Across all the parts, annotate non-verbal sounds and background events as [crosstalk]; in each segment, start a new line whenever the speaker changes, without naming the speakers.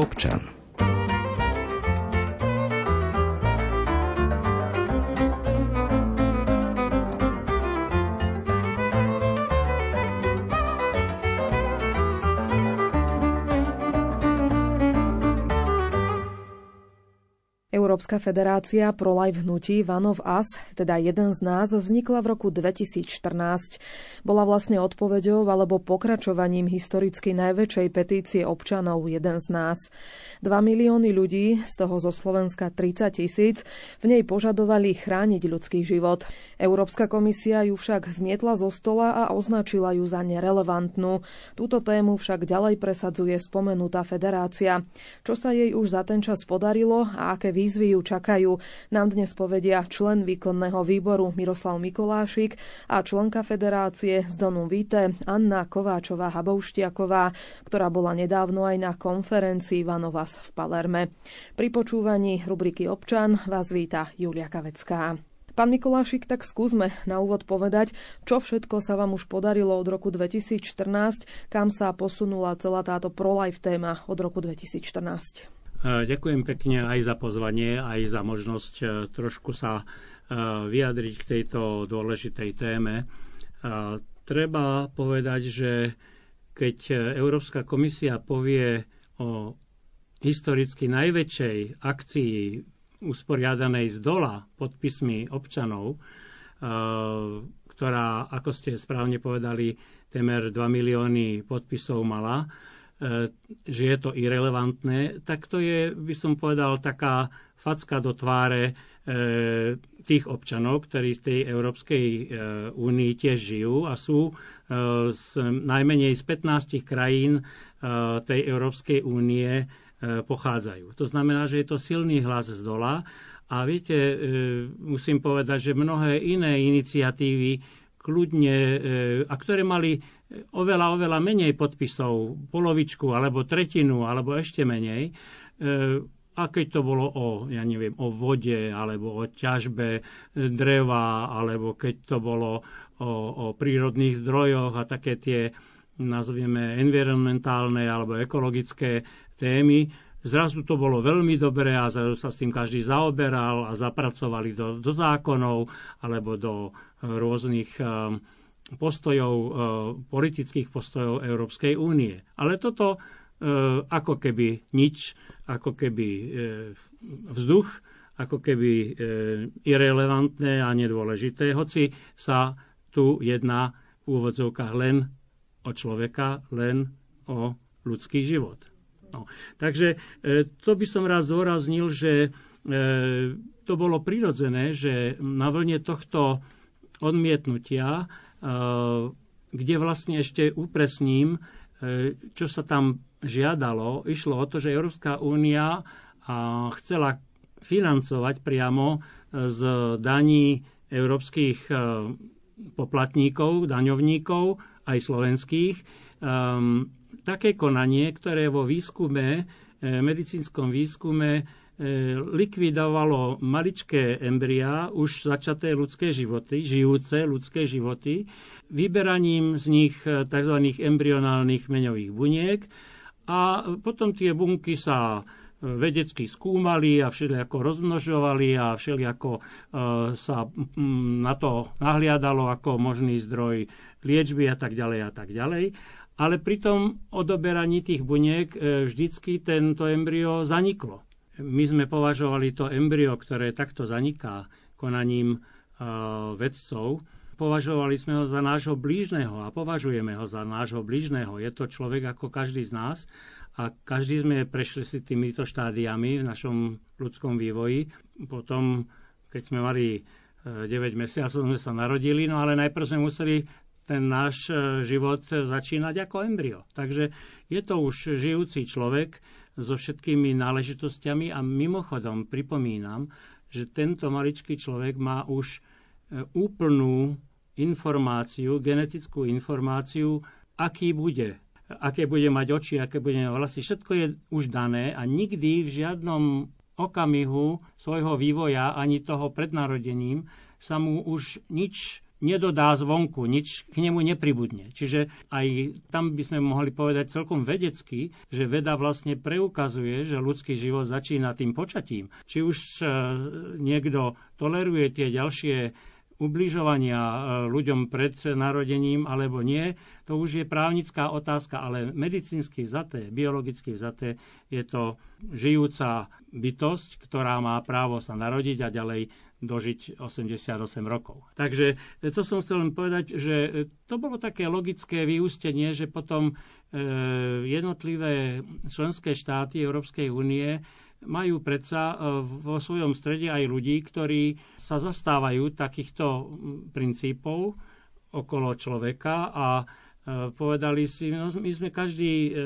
občan.
Európska federácia pro life hnutí One of Us, teda jeden z nás, vznikla v roku 2014. Bola vlastne odpoveďou alebo pokračovaním historicky najväčšej petície občanov Jeden z nás. 2 milióny ľudí, z toho zo Slovenska 30 tisíc, v nej požadovali chrániť ľudský život. Európska komisia ju však zmietla zo stola a označila ju za nerelevantnú. Túto tému však ďalej presadzuje spomenutá federácia. Čo sa jej už za ten čas podarilo a aké výzvy výzvy ju čakajú. Nám dnes povedia člen výkonného výboru Miroslav Mikolášik a členka federácie z Donu Víte Anna Kováčová-Habouštiaková, ktorá bola nedávno aj na konferencii Vanovas v Palerme. Pri počúvaní rubriky Občan vás víta Julia Kavecká. Pán Mikolášik, tak skúsme na úvod povedať, čo všetko sa vám už podarilo od roku 2014, kam sa posunula celá táto pro-life téma od roku 2014.
Ďakujem pekne aj za pozvanie, aj za možnosť e, trošku sa e, vyjadriť k tejto dôležitej téme. Treba povedať, že keď Európska komisia povie o historicky najväčšej akcii usporiadanej z dola podpismi občanov, e, ktorá, ako ste správne povedali, temer 2 milióny podpisov mala, E, že je to irrelevantné, tak to je, by som povedal, taká facka do tváre e, tých občanov, ktorí v tej Európskej e, únii tiež žijú a sú z, najmenej z 15 krajín tej Európskej únie pochádzajú. To znamená, že je to silný hlas z dola a viete, musím povedať, že mnohé iné iniciatívy kľudne, a ktoré mali oveľa, oveľa menej podpisov, polovičku, alebo tretinu, alebo ešte menej, e, a keď to bolo o, ja neviem, o vode, alebo o ťažbe dreva, alebo keď to bolo o, o prírodných zdrojoch a také tie, nazvieme, environmentálne alebo ekologické témy, Zrazu to bolo veľmi dobré a zrazu sa s tým každý zaoberal a zapracovali do, do zákonov alebo do rôznych um, postojov, e, politických postojov Európskej únie. Ale toto e, ako keby nič, ako keby e, vzduch, ako keby irrelevantné a nedôležité, hoci sa tu jedná v úvodzovkách len o človeka, len o ľudský život. No. Takže to by som rád zúraznil, že to bolo prirodzené, že na vlne tohto odmietnutia kde vlastne ešte upresním, eh, čo sa tam žiadalo. Išlo o to, že Európska únia chcela financovať priamo eh, z daní európskych poplatníkov, daňovníkov, aj slovenských, také konanie, ktoré vo výskume, medicínskom výskume likvidovalo maličké embria, už začaté ľudské životy, žijúce ľudské životy, vyberaním z nich tzv. embryonálnych meňových buniek a potom tie bunky sa vedecky skúmali a všelijako rozmnožovali a všelijako e, sa na to nahliadalo ako možný zdroj liečby a tak ďalej a tak ďalej. Ale pri tom odoberaní tých buniek e, vždycky tento embryo zaniklo my sme považovali to embryo, ktoré takto zaniká konaním uh, vedcov, považovali sme ho za nášho blížneho a považujeme ho za nášho blížneho. Je to človek ako každý z nás a každý sme prešli si týmito štádiami v našom ľudskom vývoji. Potom, keď sme mali 9 mesiacov, sme sa narodili, no ale najprv sme museli ten náš život začínať ako embryo. Takže je to už žijúci človek, so všetkými náležitosťami a mimochodom pripomínam, že tento maličký človek má už e, úplnú informáciu, genetickú informáciu, aký bude, aké bude mať oči, aké bude mať vlasy. Všetko je už dané a nikdy v žiadnom okamihu svojho vývoja, ani toho pred narodením, sa mu už nič nedodá zvonku, nič k nemu nepribudne. Čiže aj tam by sme mohli povedať celkom vedecky, že veda vlastne preukazuje, že ľudský život začína tým počatím. Či už e, niekto toleruje tie ďalšie ubližovania e, ľuďom pred narodením alebo nie, to už je právnická otázka, ale medicínsky vzaté, biologicky vzaté je to žijúca bytosť, ktorá má právo sa narodiť a ďalej dožiť 88 rokov. Takže e, to som chcel len povedať, že e, to bolo také logické vyústenie, že potom jednotlivé členské štáty Európskej únie majú predsa e, vo svojom strede aj ľudí, ktorí sa zastávajú takýchto princípov okolo človeka a e, povedali si, no my sme každý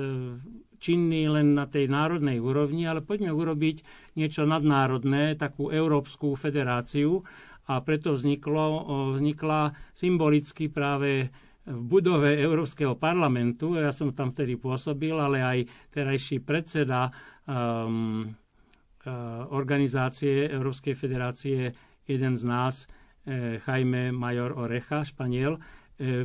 e, činný len na tej národnej úrovni, ale poďme urobiť niečo nadnárodné, takú Európsku federáciu. A preto vzniklo, vznikla symbolicky práve v budove Európskeho parlamentu, ja som tam vtedy pôsobil, ale aj terajší predseda um, organizácie Európskej federácie jeden z nás, eh, Jaime Major Orecha, Španiel,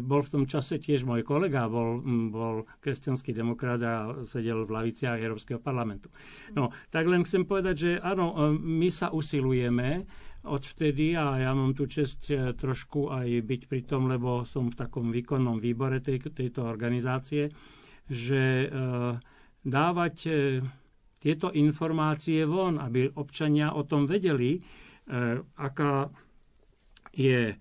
bol v tom čase tiež môj kolega, bol, bol kresťanský demokrat a sedel v laviciach Európskeho parlamentu. No, tak len chcem povedať, že áno, my sa usilujeme odvtedy a ja mám tu čest trošku aj byť pri tom, lebo som v takom výkonnom výbore tej, tejto organizácie, že dávať tieto informácie von, aby občania o tom vedeli, e, aká je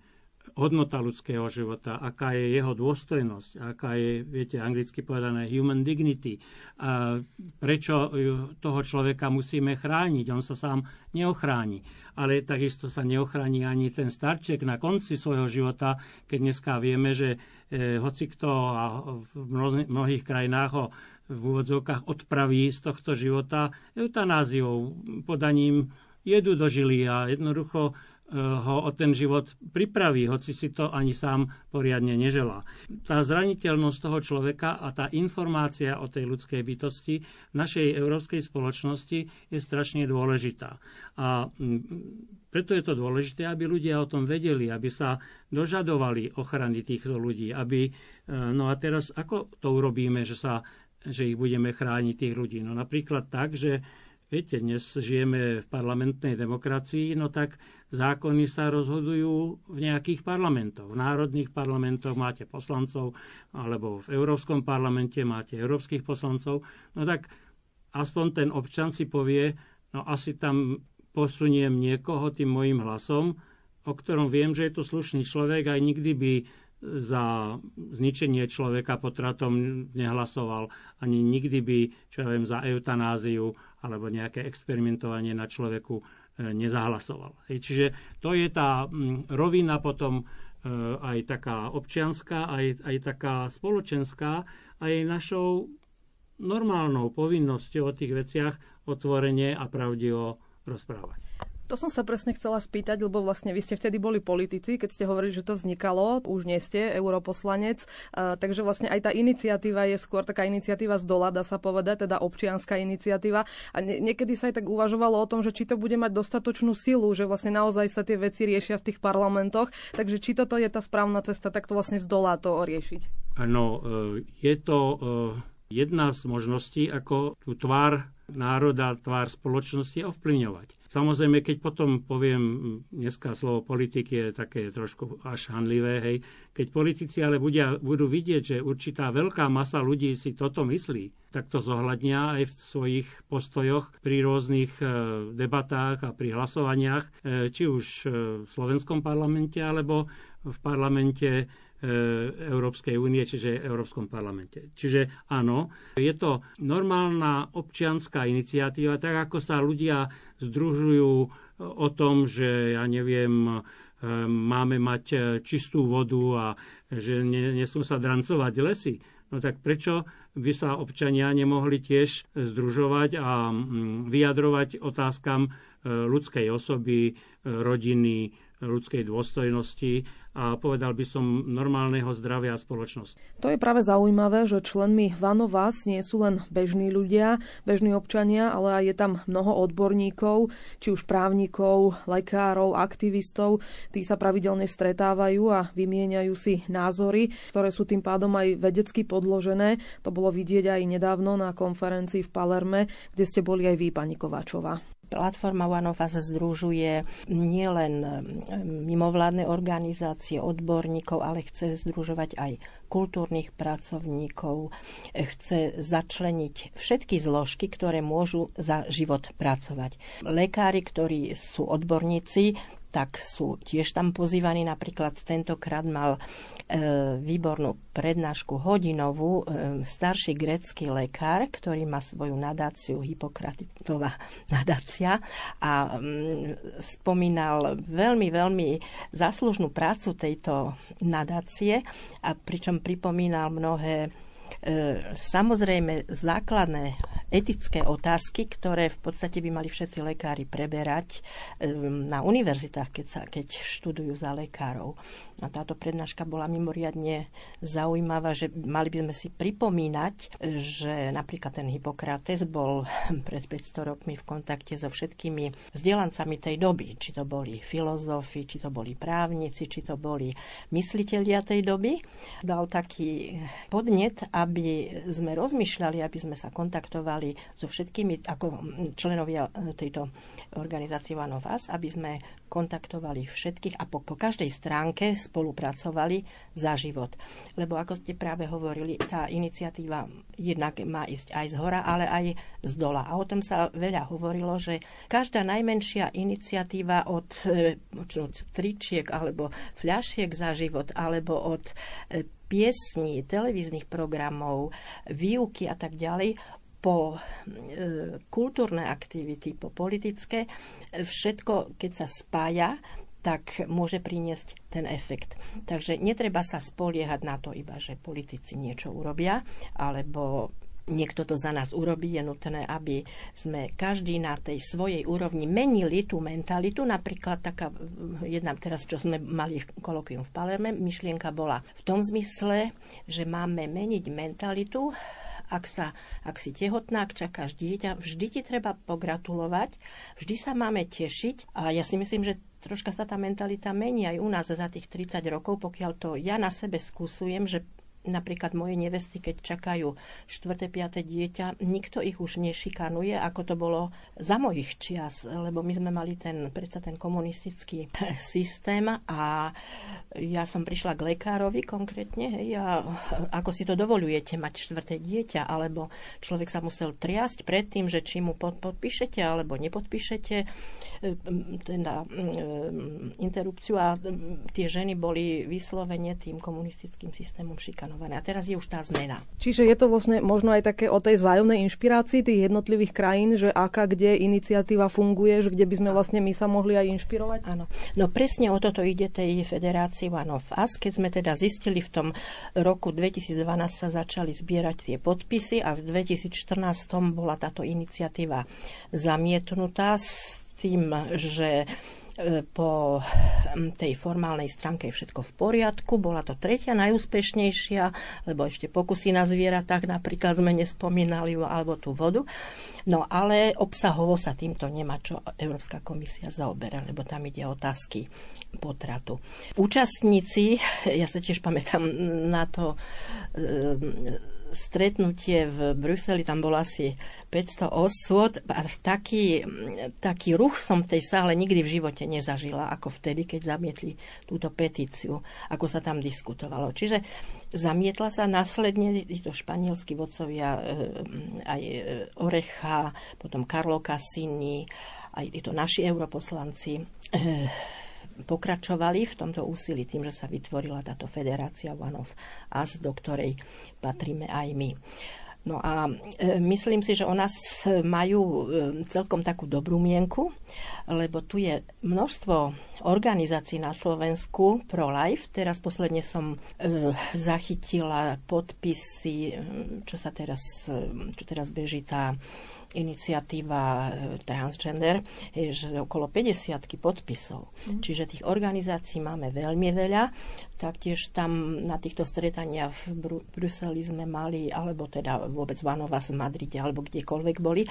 hodnota ľudského života, aká je jeho dôstojnosť, aká je, viete, anglicky povedané human dignity, a prečo toho človeka musíme chrániť. On sa sám neochráni. Ale takisto sa neochráni ani ten starček na konci svojho života, keď dneska vieme, že e, hoci kto a v mnohých krajinách ho v úvodzovkách odpraví z tohto života eutanáziou, podaním jedu do žily a jednoducho eh, ho o ten život pripraví, hoci si to ani sám poriadne neželá. Tá zraniteľnosť toho človeka a tá informácia o tej ľudskej bytosti v našej európskej spoločnosti je strašne dôležitá. A mm, preto je to dôležité, aby ľudia o tom vedeli, aby sa dožadovali ochrany týchto ľudí, aby, eh, no a teraz ako to urobíme, že sa že ich budeme chrániť tých ľudí. No napríklad tak, že viete, dnes žijeme v parlamentnej demokracii, no tak zákony sa rozhodujú v nejakých parlamentoch. V národných parlamentoch máte poslancov, alebo v Európskom parlamente máte európskych poslancov. No tak aspoň ten občan si povie, no asi tam posuniem niekoho tým mojim hlasom, o ktorom viem, že je to slušný človek, aj nikdy by za zničenie človeka potratom nehlasoval, ani nikdy by, čo ja viem, za eutanáziu alebo nejaké experimentovanie na človeku e, nezahlasoval. Čiže to je tá rovina potom e, aj taká občianská, aj, aj taká spoločenská, aj našou normálnou povinnosťou o tých veciach otvorene a pravdivo rozprávať.
To som sa presne chcela spýtať, lebo vlastne vy ste vtedy boli politici, keď ste hovorili, že to vznikalo, už nie ste europoslanec, takže vlastne aj tá iniciatíva je skôr taká iniciatíva z dola, dá sa povedať, teda občianská iniciatíva. A nie, niekedy sa aj tak uvažovalo o tom, že či to bude mať dostatočnú silu, že vlastne naozaj sa tie veci riešia v tých parlamentoch, takže či toto je tá správna cesta, tak to vlastne z dola to riešiť.
Áno, e, je to e, jedna z možností, ako tú tvár národa, tvár spoločnosti ovplyvňovať. Samozrejme, keď potom poviem, dneska slovo politik je také trošku až hanlivé, hej, keď politici ale budia, budú vidieť, že určitá veľká masa ľudí si toto myslí, tak to zohľadnia aj v svojich postojoch pri rôznych e, debatách a pri hlasovaniach, e, či už e, v slovenskom parlamente alebo v parlamente Európskej únie, čiže Európskom parlamente. Čiže áno, je to normálna občianská iniciatíva, tak ako sa ľudia združujú o tom, že ja neviem, e, máme mať čistú vodu a že nesú sa drancovať lesy. No tak prečo by sa občania nemohli tiež združovať a vyjadrovať otázkam e, ľudskej osoby, rodiny, ľudskej dôstojnosti a povedal by som normálneho zdravia a spoločnosti.
To je práve zaujímavé, že členmi Vano Vás nie sú len bežní ľudia, bežní občania, ale aj je tam mnoho odborníkov, či už právnikov, lekárov, aktivistov. Tí sa pravidelne stretávajú a vymieňajú si názory, ktoré sú tým pádom aj vedecky podložené. To bolo vidieť aj nedávno na konferencii v Palerme, kde ste boli aj vy, pani Kováčová.
Platforma One of Us združuje nielen mimovládne organizácie, odborníkov, ale chce združovať aj kultúrnych pracovníkov, chce začleniť všetky zložky, ktoré môžu za život pracovať. Lekári, ktorí sú odborníci, tak sú tiež tam pozývaní. Napríklad tentokrát mal e, výbornú prednášku hodinovú e, starší grecký lekár, ktorý má svoju nadáciu, Hippokratová [laughs] nadácia a mm, spomínal veľmi, veľmi záslužnú prácu tejto nadácie a pričom pripomínal mnohé samozrejme základné etické otázky, ktoré v podstate by mali všetci lekári preberať e, na univerzitách, keď, sa, keď študujú za lekárov. A táto prednáška bola mimoriadne zaujímavá, že mali by sme si pripomínať, že napríklad ten Hippokrates bol [laughs] pred 500 rokmi v kontakte so všetkými vzdelancami tej doby. Či to boli filozofi, či to boli právnici, či to boli mysliteľia tej doby. Dal taký podnet, aby sme rozmýšľali, aby sme sa kontaktovali so všetkými ako členovia tejto organizácie One of Us, aby sme kontaktovali všetkých a po, po každej stránke spolupracovali za život. Lebo ako ste práve hovorili, tá iniciatíva jednak má ísť aj z hora, ale aj z dola. A o tom sa veľa hovorilo, že každá najmenšia iniciatíva od e, tričiek alebo fľašiek za život alebo od e, piesní, televíznych programov, výuky a tak ďalej, po e, kultúrne aktivity, po politické, všetko, keď sa spája, tak môže priniesť ten efekt. Takže netreba sa spoliehať na to iba, že politici niečo urobia, alebo niekto to za nás urobí, je nutné, aby sme každý na tej svojej úrovni menili tú mentalitu. Napríklad taká jedna teraz, čo sme mali kolokvium v Palerme, myšlienka bola v tom zmysle, že máme meniť mentalitu ak, sa, ak si tehotná, ak čakáš dieťa, vždy ti treba pogratulovať, vždy sa máme tešiť a ja si myslím, že troška sa tá mentalita mení aj u nás za tých 30 rokov, pokiaľ to ja na sebe skúsujem, že napríklad moje nevesty, keď čakajú 4. 5. dieťa, nikto ich už nešikanuje, ako to bolo za mojich čias, lebo my sme mali ten, predsa ten komunistický [laughs] systém a ja som prišla k lekárovi konkrétne, hej, a ako si to dovolujete mať štvrté dieťa, alebo človek sa musel triasť pred tým, že či mu pod, podpíšete alebo nepodpíšete teda interrupciu a tie ženy boli vyslovene tým komunistickým systémom šikanované. A teraz je už tá zmena.
Čiže je to vlastne možno aj také o tej vzájomnej inšpirácii tých jednotlivých krajín, že aká kde iniciatíva funguje, že kde by sme vlastne my sa mohli aj inšpirovať?
Áno. No presne o toto ide tej federácii One of Us. Keď sme teda zistili v tom roku 2012 sa začali zbierať tie podpisy a v 2014 bola táto iniciatíva zamietnutá s tým, že po tej formálnej stránke je všetko v poriadku. Bola to tretia najúspešnejšia, lebo ešte pokusy na zvieratách napríklad sme nespomínali, alebo tú vodu. No ale obsahovo sa týmto nemá čo Európska komisia zaoberá, lebo tam ide otázky potratu. Účastníci, ja sa tiež pamätám na to, stretnutie v Bruseli, tam bolo asi 500 osôd a taký, taký ruch som v tej sále nikdy v živote nezažila, ako vtedy, keď zamietli túto petíciu, ako sa tam diskutovalo. Čiže zamietla sa následne títo španielskí vodcovia, eh, aj eh, Orecha, potom Carlo Cassini, aj títo naši europoslanci eh, pokračovali v tomto úsilí tým, že sa vytvorila táto federácia One of Us, do ktorej patríme aj my. No a e, myslím si, že o nás majú e, celkom takú dobrú mienku, lebo tu je množstvo organizácií na Slovensku pro life. Teraz posledne som e, zachytila podpisy, čo sa teraz, čo teraz beží tá iniciatíva e, transgender, je, že okolo 50 podpisov. Mm. Čiže tých organizácií máme veľmi veľa. Taktiež tam na týchto stretaniach v Bru- Bruseli sme mali, alebo teda vôbec Vanova v Madride, alebo kdekoľvek boli,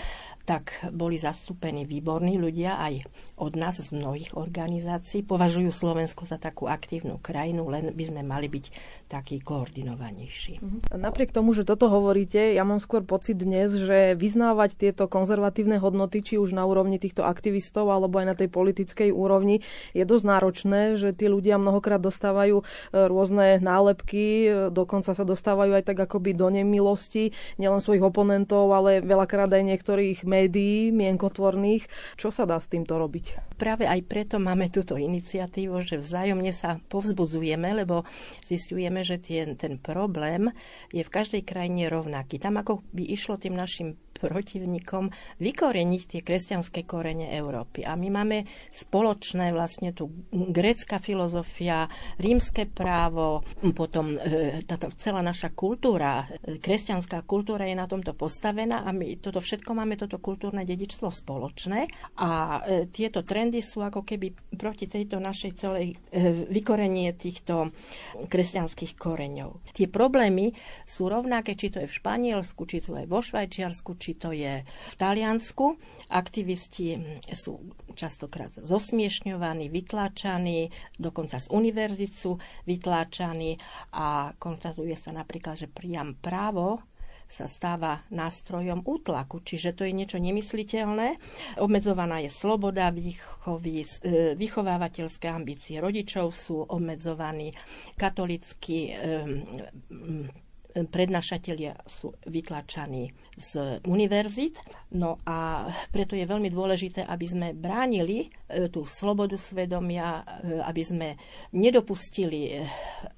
tak boli zastúpení výborní ľudia aj od nás z mnohých organizácií. Považujú Slovensko za takú aktívnu krajinu, len by sme mali byť taký koordinovanejší.
Mhm. Napriek tomu, že toto hovoríte, ja mám skôr pocit dnes, že vyznávať tieto konzervatívne hodnoty, či už na úrovni týchto aktivistov, alebo aj na tej politickej úrovni, je dosť náročné, že tí ľudia mnohokrát dostávajú rôzne nálepky, dokonca sa dostávajú aj tak akoby do nemilosti, nielen svojich oponentov, ale veľakrát aj niektorých médií mienkotvorných. Čo sa dá s týmto robiť?
Práve aj preto máme túto iniciatívu, že vzájomne sa povzbudzujeme, lebo zistujeme, že tie, ten problém je v každej krajine rovnaký. Tam ako by išlo tým našim protivníkom vykoreniť tie kresťanské korene Európy. A my máme spoločné vlastne tu grécka filozofia, rímske právo, potom e, táto celá naša kultúra, e, kresťanská kultúra je na tomto postavená a my toto všetko máme, toto kultúrne dedičstvo spoločné a e, tieto trendy sú ako keby proti tejto našej celej vykorenie týchto kresťanských koreňov. Tie problémy sú rovnaké, či to je v Španielsku, či to je vo Švajčiarsku, či či to je v Taliansku. Aktivisti sú častokrát zosmiešňovaní, vytláčaní, dokonca z univerzit sú vytláčaní a konštatuje sa napríklad, že priam právo sa stáva nástrojom útlaku, čiže to je niečo nemysliteľné. Obmedzovaná je sloboda výchovy, e, vychovávateľské ambície rodičov sú obmedzovaní, katolickí prednášatelia sú vytlačaní z univerzit. No a preto je veľmi dôležité, aby sme bránili e, tú slobodu svedomia, e, aby sme nedopustili e,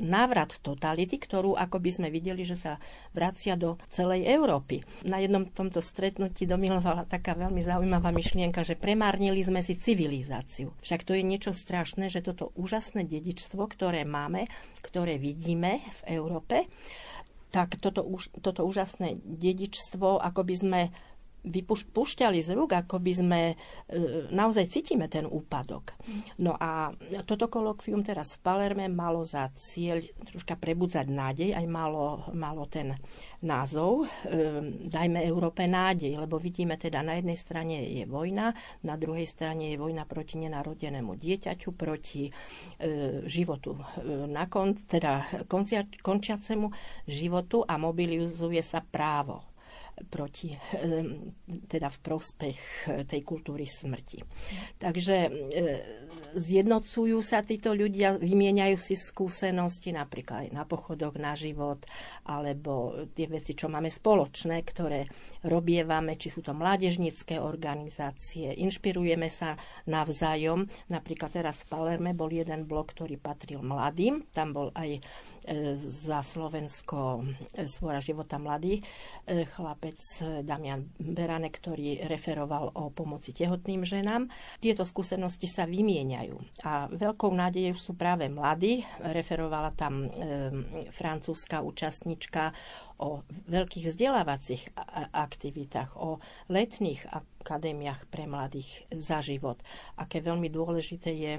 návrat totality, ktorú ako by sme videli, že sa vracia do celej Európy. Na jednom tomto stretnutí domilovala taká veľmi zaujímavá myšlienka, že premárnili sme si civilizáciu. Však to je niečo strašné, že toto úžasné dedičstvo, ktoré máme, ktoré vidíme v Európe, tak toto, toto úžasné dedičstvo, ako by sme vypušťali z rúk, ako by sme e, naozaj cítime ten úpadok. No a toto kolokvium teraz v Palerme malo za cieľ troška prebudzať nádej, aj malo, malo ten názov e, Dajme Európe nádej, lebo vidíme teda na jednej strane je vojna, na druhej strane je vojna proti nenarodenému dieťaťu, proti e, životu na kon, teda koncia, končiacemu životu a mobilizuje sa právo proti, teda v prospech eh, tej kultúry smrti. Takže eh, zjednocujú sa títo ľudia, vymieňajú si skúsenosti napríklad aj na pochodoch, na život, alebo tie veci, čo máme spoločné, ktoré robievame, či sú to mládežnícke organizácie, inšpirujeme sa navzájom. Napríklad teraz v Palerme bol jeden blok, ktorý patril mladým, tam bol aj za Slovensko e, svora života mladý e, chlapec Damian Berane, ktorý referoval o pomoci tehotným ženám. Tieto skúsenosti sa vymieňajú a veľkou nádejou sú práve mladí. Referovala tam francúzska účastnička o veľkých vzdelávacích aktivitách, o letných akadémiách pre mladých za život. Aké veľmi dôležité je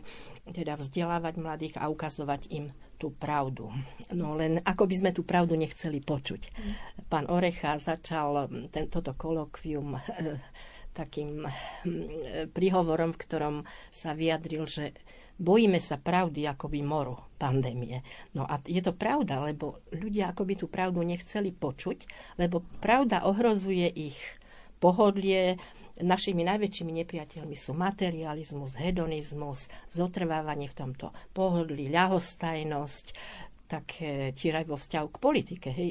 teda vzdelávať mladých a ukazovať im tú pravdu. No len ako by sme tú pravdu nechceli počuť. Pán Orecha začal toto kolokvium e, takým e, príhovorom, v ktorom sa vyjadril, že bojíme sa pravdy ako by moru pandémie. No a je to pravda, lebo ľudia ako by tú pravdu nechceli počuť, lebo pravda ohrozuje ich pohodlie, Našimi najväčšími nepriateľmi sú materializmus, hedonizmus, zotrvávanie v tomto pohodlí, ľahostajnosť, tak tiež aj vo vzťahu k politike. Hej,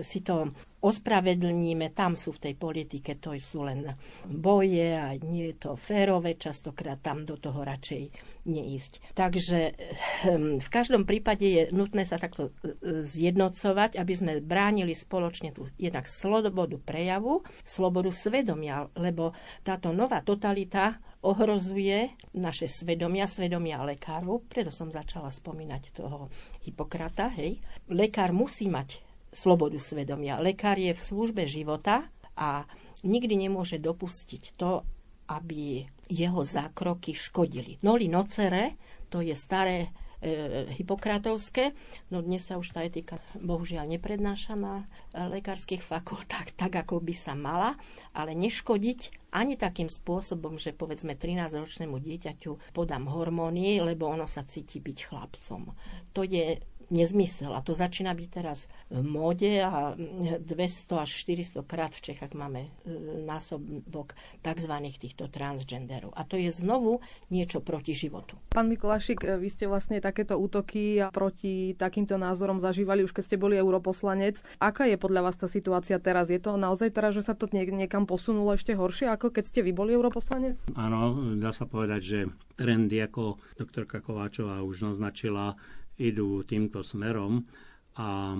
si to ospravedlníme, tam sú v tej politike, to sú len boje a nie je to férové, častokrát tam do toho radšej neísť. Takže ehm, v každom prípade je nutné sa takto e, zjednocovať, aby sme bránili spoločne tu jednak slobodu prejavu, slobodu svedomia, lebo táto nová totalita ohrozuje naše svedomia, svedomia lekárov. Preto som začala spomínať toho Hipokrata. Hej. Lekár musí mať slobodu svedomia. Lekár je v službe života a nikdy nemôže dopustiť to, aby jeho zákroky škodili. Noli nocere, to je staré e, hipokratovské. No dnes sa už tá etika bohužiaľ neprednáša na lekárskych fakultách [laughs] tak, ako by sa mala, ale neškodiť ani takým spôsobom, že povedzme 13-ročnému dieťaťu podám hormóny, lebo ono sa cíti byť chlapcom. To je nezmysel. A to začína byť teraz v móde a 200 až 400 krát v Čechách máme e, násobok tzv. týchto transgenderov. A to je znovu niečo proti životu.
Pán Mikulášik, e, vy ste vlastne takéto útoky a proti takýmto názorom zažívali už keď ste boli europoslanec. Aká je podľa vás tá situácia teraz? Je to naozaj teraz, že sa to niekam posunulo ešte horšie, ako keď ste vy boli europoslanec?
Áno, dá sa povedať, že trendy, ako doktorka Kováčová už naznačila, idú týmto smerom a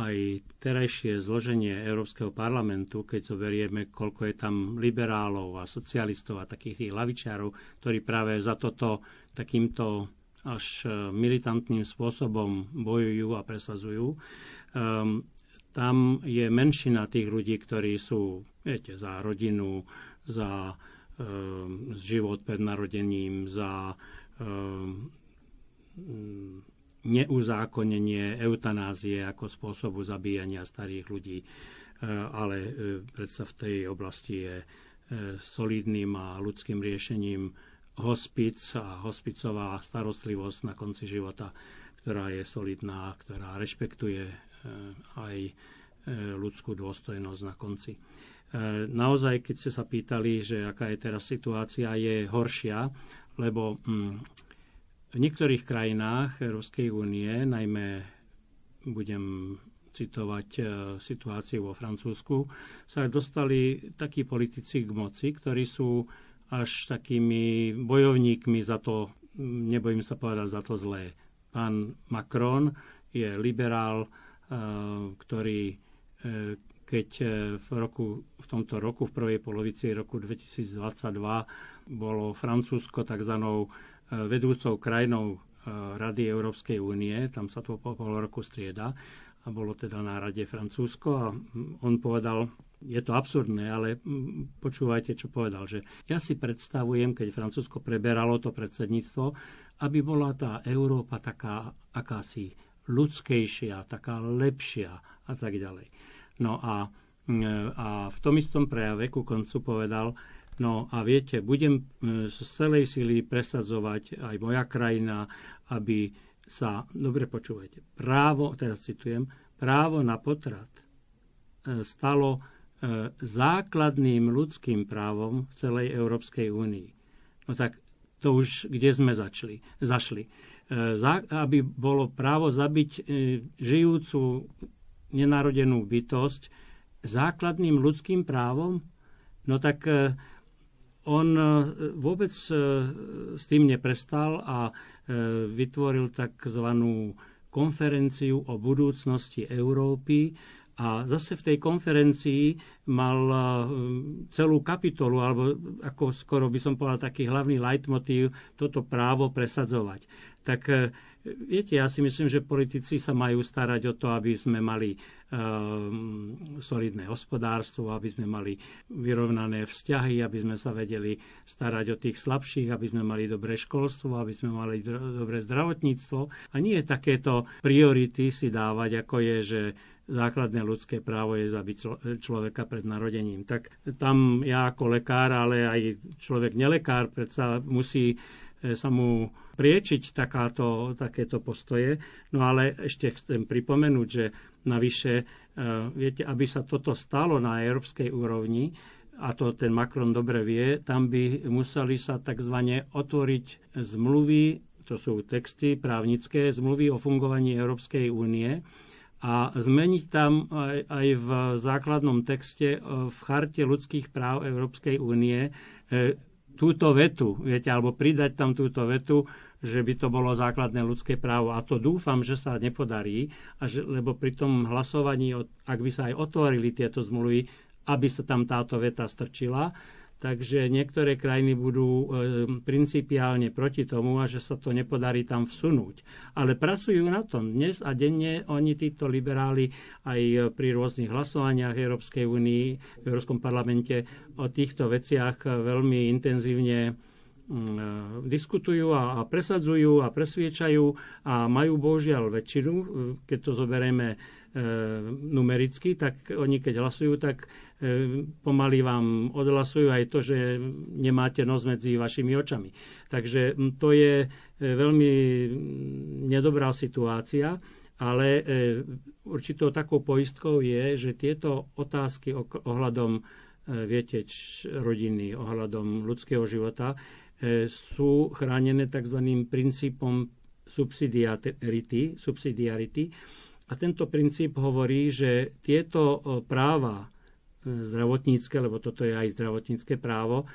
aj terajšie zloženie Európskeho parlamentu, keď so verieme, koľko je tam liberálov a socialistov a takých tých lavičiarov, ktorí práve za toto takýmto až militantným spôsobom bojujú a presadzujú. Um, tam je menšina tých ľudí, ktorí sú, viete, za rodinu, za um, život pred narodením, za um, neuzákonenie eutanázie ako spôsobu zabíjania starých ľudí, e, ale e, predsa v tej oblasti je e, solidným a ľudským riešením hospic a hospicová starostlivosť na konci života, ktorá je solidná, ktorá rešpektuje aj ľudskú dôstojnosť na konci. Naozaj, keď ste sa pýtali, že aká je teraz situácia, je horšia, lebo hm, v niektorých krajinách Európskej únie, najmä budem citovať e, situáciu vo Francúzsku, sa dostali takí politici k moci, ktorí sú až takými bojovníkmi za to, nebojím sa povedať, za to zlé. Pán Macron je liberál, e, ktorý e, keď v, roku, v tomto roku, v prvej polovici roku 2022 bolo Francúzsko tzv vedúcou krajinou e, Rady Európskej únie, tam sa to po pol roku strieda a bolo teda na rade Francúzsko a on povedal, je to absurdné, ale počúvajte, čo povedal, že ja si predstavujem, keď Francúzsko preberalo to predsedníctvo, aby bola tá Európa taká akási ľudskejšia, taká lepšia a tak ďalej. No a, a v tom istom prejave ku koncu povedal, No a viete, budem e, z celej sily presadzovať aj moja krajina, aby sa, dobre počúvajte, právo, teraz citujem, právo na potrat e, stalo e, základným ľudským právom v celej Európskej únii. No tak to už kde sme začali, zašli. Aby bolo právo zabiť žijúcu nenarodenú bytosť základným ľudským právom, no tak on e, vôbec e, s tým neprestal a e, vytvoril tzv. konferenciu o budúcnosti Európy a zase v tej konferencii mal celú kapitolu, alebo ako skoro by som povedal taký hlavný leitmotív, toto právo presadzovať. Tak Viete, ja si myslím, že politici sa majú starať o to, aby sme mali um, solidné hospodárstvo, aby sme mali vyrovnané vzťahy, aby sme sa vedeli starať o tých slabších, aby sme mali dobré školstvo, aby sme mali dobré zdravotníctvo. A nie takéto priority si dávať, ako je, že základné ľudské právo je zabiť človeka pred narodením. Tak tam ja ako lekár, ale aj človek nelekár predsa musí sa mu priečiť takáto, takéto postoje. No ale ešte chcem pripomenúť, že navyše, e, viete, aby sa toto stalo na európskej úrovni, a to ten Macron dobre vie, tam by museli sa tzv. otvoriť zmluvy, to sú texty právnické, zmluvy o fungovaní Európskej únie a zmeniť tam aj, aj v základnom texte e, v charte ľudských práv Európskej únie e, túto vetu, viete, alebo pridať tam túto vetu, že by to bolo základné ľudské právo. A to dúfam, že sa nepodarí, a že, lebo pri tom hlasovaní, ak by sa aj otvorili tieto zmluvy, aby sa tam táto veta strčila, takže niektoré krajiny budú e, principiálne proti tomu a že sa to nepodarí tam vsunúť. Ale pracujú na tom. Dnes a denne oni, títo liberáli, aj pri rôznych hlasovaniach Európskej únii, v Európskom parlamente o týchto veciach veľmi intenzívne mm, diskutujú a, presadzujú a presviečajú a majú božiaľ väčšinu, keď to zoberieme e, numericky, tak oni keď hlasujú, tak E, pomaly vám odhlasujú aj to, že nemáte nos medzi vašimi očami. Takže to je e, veľmi nedobrá situácia, ale e, určitou takou poistkou je, že tieto otázky ohľadom viete, rodiny, ohľadom ľudského života sú chránené tzv. princípom subsidiarity, subsidiarity. A tento princíp hovorí, že tieto práva zdravotnícke, lebo toto je aj zdravotnícke právo, e,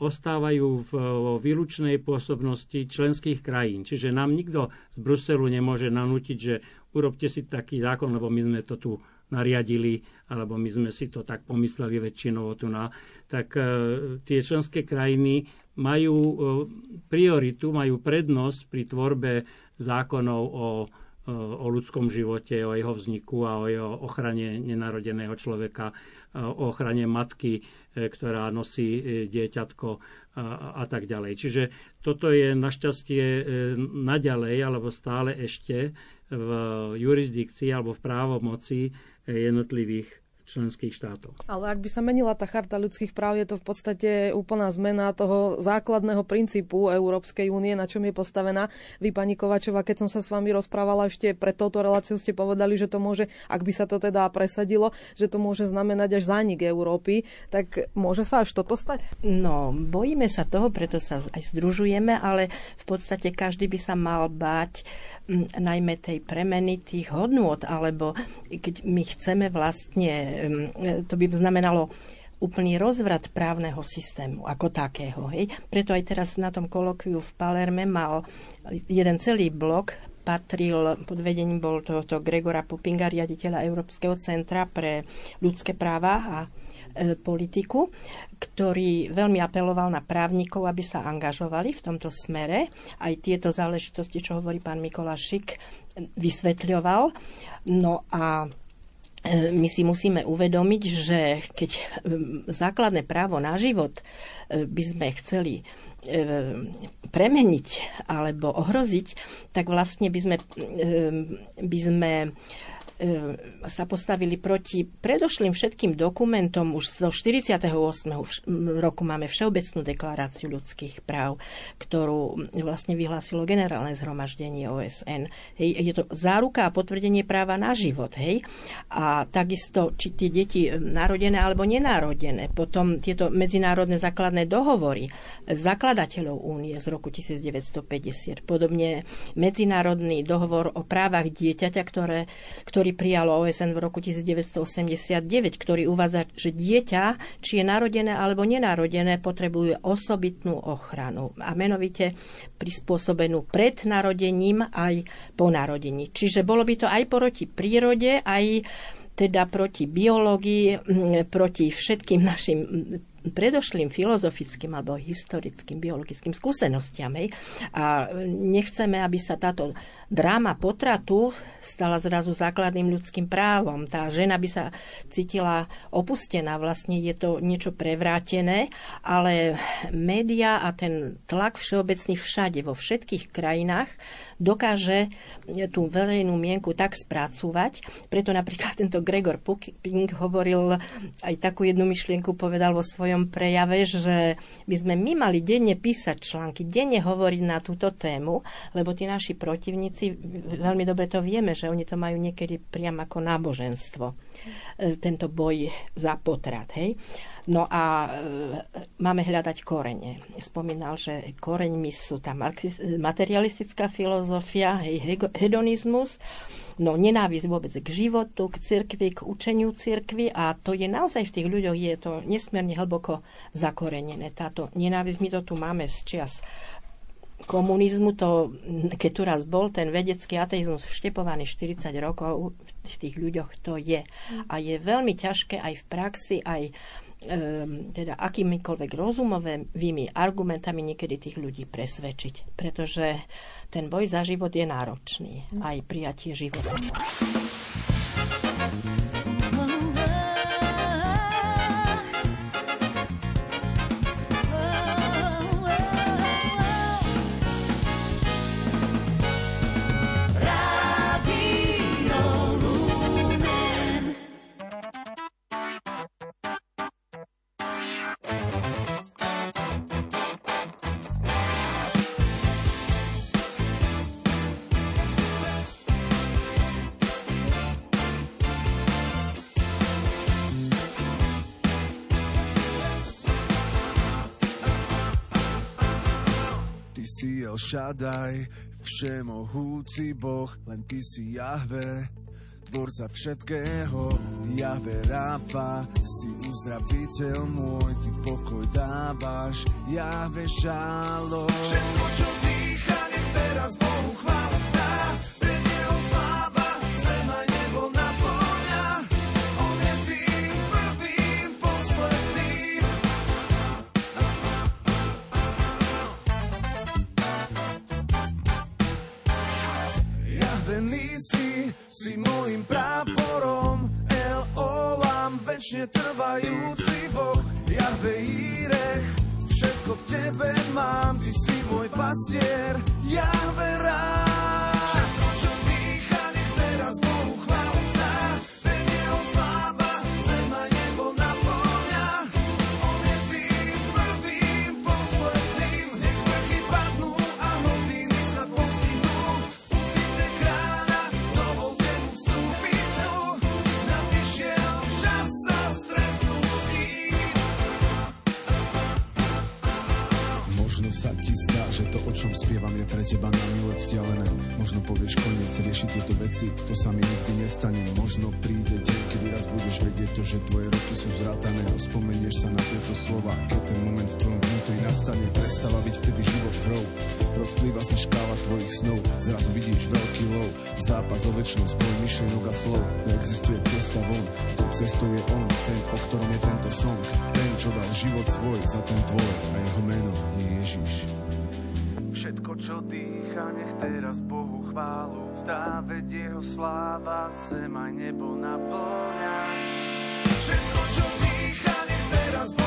ostávajú v výlučnej pôsobnosti členských krajín. Čiže nám nikto z Bruselu nemôže nanútiť, že urobte si taký zákon, lebo my sme to tu nariadili, alebo my sme si to tak pomysleli väčšinou tu na, tak e, tie členské krajiny majú e, prioritu, majú prednosť pri tvorbe zákonov o o ľudskom živote, o jeho vzniku a o jeho ochrane nenarodeného človeka, o ochrane matky, e, ktorá nosí e, dieťatko a, a tak ďalej. Čiže toto je našťastie e, naďalej alebo stále ešte v jurisdikcii alebo v právomoci jednotlivých členských štátov.
Ale ak by sa menila tá charta ľudských práv, je to v podstate úplná zmena toho základného princípu Európskej únie, na čom je postavená. Vy, pani Kovačová, keď som sa s vami rozprávala ešte pred touto reláciou, ste povedali, že to môže, ak by sa to teda presadilo, že to môže znamenať až zánik Európy. Tak môže sa až toto stať?
No, bojíme sa toho, preto sa aj združujeme, ale v podstate každý by sa mal báť najmä tej premeny tých hodnôt, alebo keď my chceme vlastne, to by znamenalo úplný rozvrat právneho systému ako takého. Hej. Preto aj teraz na tom kolokviu v Palerme mal jeden celý blok patril, pod vedením bol tohoto Gregora Pupinga, riaditeľa Európskeho centra pre ľudské práva a politiku, ktorý veľmi apeloval na právnikov, aby sa angažovali v tomto smere. Aj tieto záležitosti, čo hovorí pán Mikolášik, vysvetľoval. No a e, my si musíme uvedomiť, že keď e, základné právo na život by sme chceli premeniť alebo ohroziť, tak vlastne by sme, by sme E, sa postavili proti predošlým všetkým dokumentom. Už zo 48. roku máme Všeobecnú deklaráciu ľudských práv, ktorú vlastne vyhlásilo generálne zhromaždenie OSN. Hej, je to záruka a potvrdenie práva na život. Hej? A takisto, či tie deti narodené alebo nenarodené. Potom tieto medzinárodné základné dohovory zakladateľov únie z roku 1950. Podobne medzinárodný dohovor o právach dieťaťa, ktoré, ktorý ktorý prijalo OSN v roku 1989, ktorý uvádza, že dieťa, či je narodené alebo nenarodené, potrebuje osobitnú ochranu a menovite prispôsobenú pred narodením aj po narodení. Čiže bolo by to aj proti prírode, aj teda proti biológii, proti všetkým našim predošlým filozofickým alebo historickým biologickým skúsenostiam. Hej. A nechceme, aby sa táto dráma potratu stala zrazu základným ľudským právom. Tá žena by sa cítila opustená, vlastne je to niečo prevrátené, ale média a ten tlak všeobecný všade, vo všetkých krajinách dokáže tú verejnú mienku tak spracúvať. Preto napríklad [laughs] tento Gregor Puping hovoril aj takú jednu myšlienku, povedal vo svojom prejave, že by sme my mali denne písať články, denne hovoriť na túto tému, lebo tí naši protivníci veľmi dobre to vieme, že oni to majú niekedy priam ako náboženstvo. E, tento boj za potrat. Hej? No a e, máme hľadať korene. Spomínal, že koreňmi sú tá materialistická filozofia, hej, hedonizmus, no nenávisť vôbec k životu, k cirkvi, k učeniu cirkvi a to je naozaj v tých ľuďoch, je to nesmierne hlboko zakorenené. Táto nenávisť, my to tu máme z čias komunizmu, to, keď tu raz bol ten vedecký ateizmus vštepovaný 40 rokov, v tých ľuďoch to je. A je veľmi ťažké aj v praxi, aj teda akýmikoľvek rozumovými argumentami niekedy tých ľudí presvedčiť. Pretože ten boj za život je náročný. Aj prijatie života.
Shaddai, všemohúci Boh, len Ty si Jahve, tvorca všetkého, Jahve Rafa, si uzdraviteľ môj, Ty pokoj dávaš, Jahve Šalo. Všetko, čo dýcha, večne trvajúci Boh, Jahve Irech, všetko v tebe mám, ty si môj pastier, Jahve rád. Čom spievam je pre teba na milé vzdialené. Možno povieš koniec, riešiť tieto veci. To sa mi nikdy nestane. Možno príde deň, kedy raz budeš vedieť to, že tvoje roky sú zrátané Rozpomenieš sa na tieto slova. Keď ten moment v tvojom vnútri nastane Prestáva byť vtedy život hrou. Rozplýva sa škála tvojich snov. Zrazu vidíš veľký lov. Zápas o väčšnosť, boj myšlienok a slov. Neexistuje cesta von. Tou cestou je on, ten, o ktorom je tento song. Ten, čo dal život svoj za ten tvoj A jeho meno je Ježiš čo dýcha, nech teraz Bohu chválu vzdá, veď jeho sláva zem aj nebo naplňa. Všetko, čo dýcha, nech teraz Bohu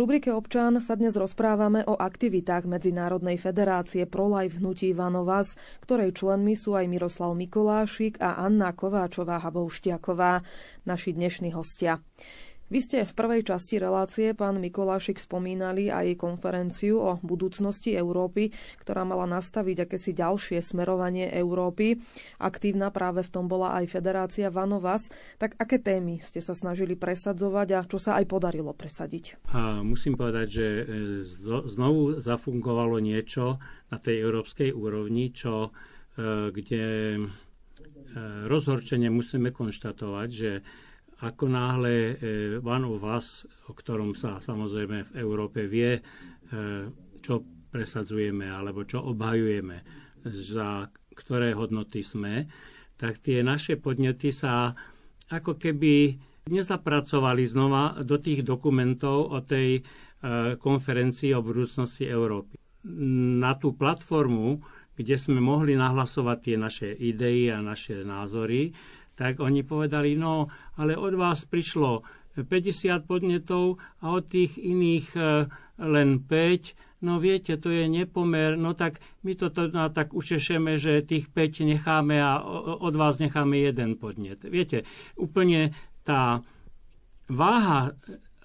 rubrike Občan sa dnes rozprávame o aktivitách Medzinárodnej federácie ProLife hnutí Vanovas, ktorej členmi sú aj Miroslav Mikolášik a Anna Kováčová Habouštiaková, naši dnešní hostia. Vy ste v prvej časti relácie, pán Mikolášik, spomínali aj konferenciu o budúcnosti Európy, ktorá mala nastaviť akési ďalšie smerovanie Európy. Aktívna práve v tom bola aj Federácia Vanovas. Tak aké témy ste sa snažili presadzovať a čo sa aj podarilo presadiť?
A musím povedať, že e, znovu zafungovalo niečo na tej európskej úrovni, čo, e, kde e, rozhorčene musíme konštatovať, že ako náhle One of Us, o ktorom sa samozrejme v Európe vie, čo presadzujeme alebo čo obhajujeme, za ktoré hodnoty sme, tak tie naše podnety sa ako keby nezapracovali znova do tých dokumentov o tej konferencii o budúcnosti Európy. Na tú platformu, kde sme mohli nahlasovať tie naše idei a naše názory, tak oni povedali, no, ale od vás prišlo 50 podnetov a od tých iných len 5. No viete, to je nepomer, no tak my to no, tak učešeme, že tých 5 necháme a od vás necháme jeden podnet. Viete, úplne tá váha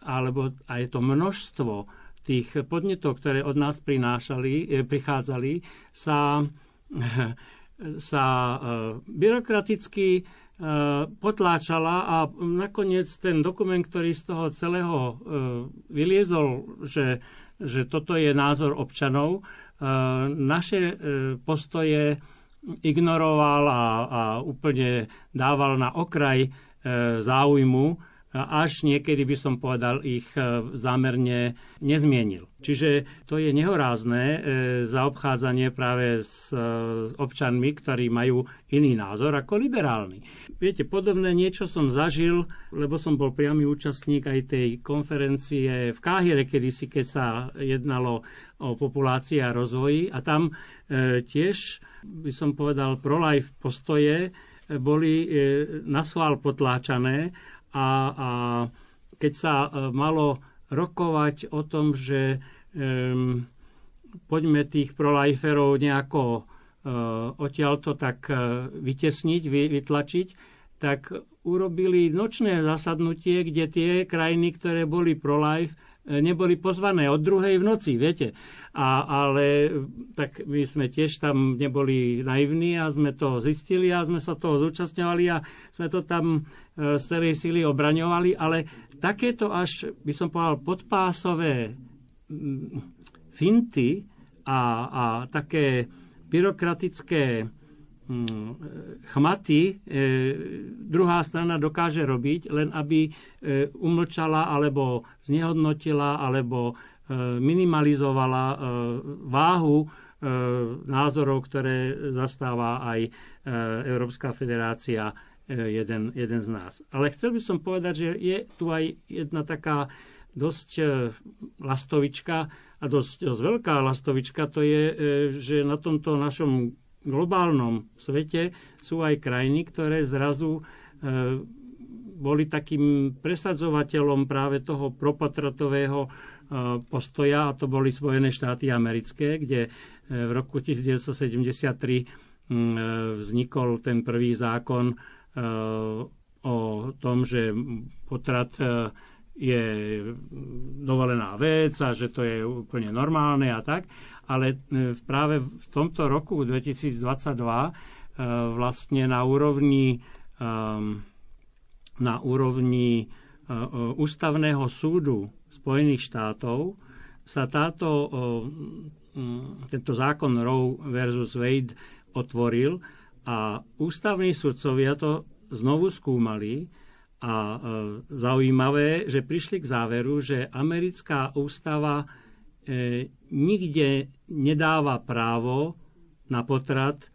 alebo aj to množstvo tých podnetov, ktoré od nás prinášali, prichádzali, sa, [laughs] sa byrokraticky potláčala a nakoniec ten dokument, ktorý z toho celého eh, vyliezol, že že toto je názor občanov. Naše postoje ignoroval a, a úplne dával na okraj záujmu až niekedy by som povedal ich e, zámerne nezmienil. Čiže to je nehorázne e, zaobchádzanie práve s e, občanmi, ktorí majú iný názor ako liberálny. Viete, podobné niečo som zažil, lebo som bol priamy účastník aj tej konferencie v Káhire, kedysi, keď sa jednalo o populácii a rozvoji. A tam tiež, by som povedal, pro-life postoje boli na potláčané a, a keď sa e, malo rokovať o tom, že um, poďme tých proliferov nejako uh, odtiaľto tak uh, vytesniť, vy, vytlačiť, tak urobili nočné zasadnutie, kde tie krajiny, ktoré boli pro-life, neboli pozvané od druhej v noci, viete. A, ale tak my sme tiež tam neboli naivní a sme to zistili a sme sa toho zúčastňovali a sme to tam e, z celej síly obraňovali, ale takéto až, by som povedal, podpásové finty a, a také byrokratické chmaty e, druhá strana dokáže robiť, len aby e, umlčala alebo znehodnotila alebo E, minimalizovala e, váhu e, názorov, ktoré zastáva aj Európska federácia jeden, jeden z nás. Ale chcel by som povedať, že je tu aj jedna taká dosť lastovička a dosť, dosť veľká lastovička, to je, že na tomto našom globálnom svete sú aj krajiny, ktoré zrazu boli takým presadzovateľom práve toho propotratového postoja, a to boli Spojené štáty americké, kde e, v roku 1973 vznikol ten prvý zákon e, o tom, že potrat e, je dovolená vec a že to je úplne normálne a tak. Ale práve v tomto roku 2022 vlastne na úrovni na úrovni ústavného súdu Spojených štátov sa táto, tento zákon Roe versus Wade otvoril a ústavní sudcovia to znovu skúmali a zaujímavé, že prišli k záveru, že americká ústava e, nikde nedáva právo na potrat e,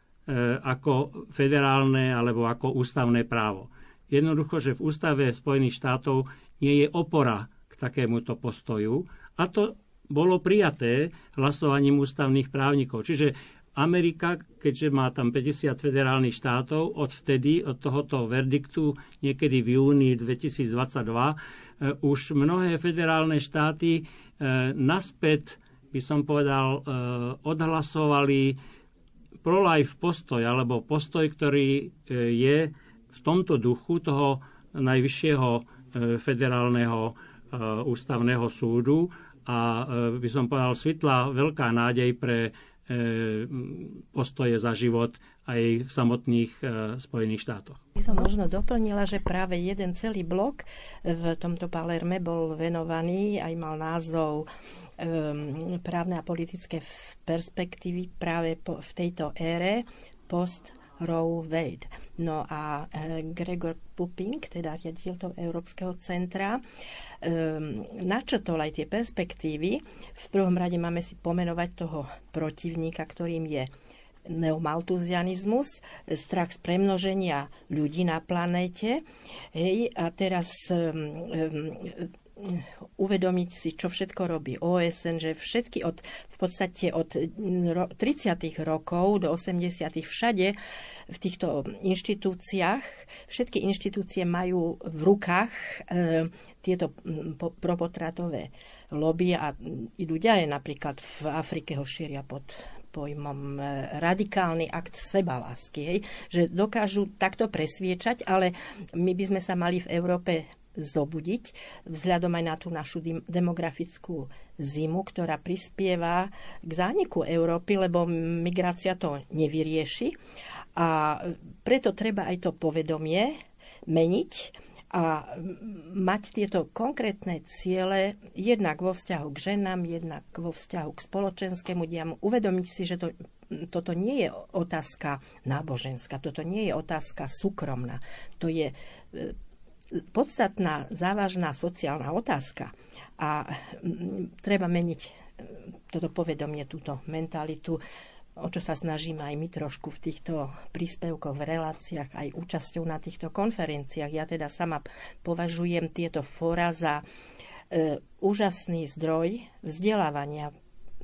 ako federálne alebo ako ústavné právo. Jednoducho, že v ústave Spojených štátov nie je opora takémuto postoju a to bolo prijaté hlasovaním ústavných právnikov. Čiže Amerika, keďže má tam 50 federálnych štátov, odvtedy, od tohoto verdiktu, niekedy v júni 2022, eh, už mnohé federálne štáty naspäť, by som povedal, eh, odhlasovali pro-life postoj, alebo postoj, ktorý je v tomto duchu toho najvyššieho federálneho Eh, ústavného súdu. A by som povedal svitla veľká nádej pre postoje za život aj v samotných Spojených štátoch.
By som možno doplnila, že práve jeden celý blok v tomto Palerme bol venovaný, aj mal názov právne a politické perspektívy práve v tejto ére post Roe Wade. No a Gregor Puping, teda riaditeľ toho Európskeho centra, um, načrtol aj tie perspektívy. V prvom rade máme si pomenovať toho protivníka, ktorým je neomaltuzianizmus, strach z premnoženia ľudí na planéte. Hej, a teraz um, um, uvedomiť si, čo všetko robí OSN, že všetky od, v podstate od 30. rokov do 80. všade v týchto inštitúciách, všetky inštitúcie majú v rukách e, tieto propotratové lobby a idú ďalej. Napríklad v Afrike ho šíria pod pojmom e, radikálny akt sebalásky, hej, že dokážu takto presviečať, ale my by sme sa mali v Európe zobudiť vzhľadom aj na tú našu demografickú zimu, ktorá prispieva k zániku Európy, lebo migrácia to nevyrieši. A preto treba aj to povedomie meniť a mať tieto konkrétne ciele jednak vo vzťahu k ženám, jednak vo vzťahu k spoločenskému diamu. Uvedomiť si, že to, toto nie je otázka náboženská, toto nie je otázka súkromná. To je e, podstatná, závažná sociálna otázka. A treba meniť e, toto povedomie, túto mentalitu o čo sa snažíme aj my trošku v týchto príspevkoch, v reláciách, aj účasťou na týchto konferenciách. Ja teda sama považujem tieto fóra za e, úžasný zdroj vzdelávania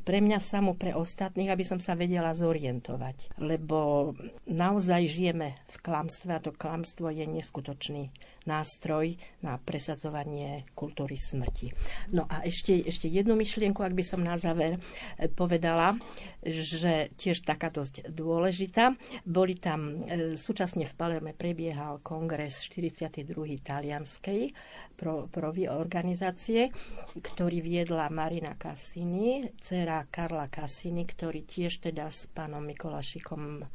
pre mňa samú, pre ostatných, aby som sa vedela zorientovať. Lebo naozaj žijeme v klamstve a to klamstvo je neskutočný nástroj na presadzovanie kultúry smrti. No a ešte, ešte jednu myšlienku, ak by som na záver e, povedala, že tiež taká dosť dôležitá. Boli tam, e, súčasne v Palerme prebiehal kongres 42. talianskej pro, provi organizácie, ktorý viedla Marina Cassini, dcera Karla Cassini, ktorý tiež teda s pánom Mikolašikom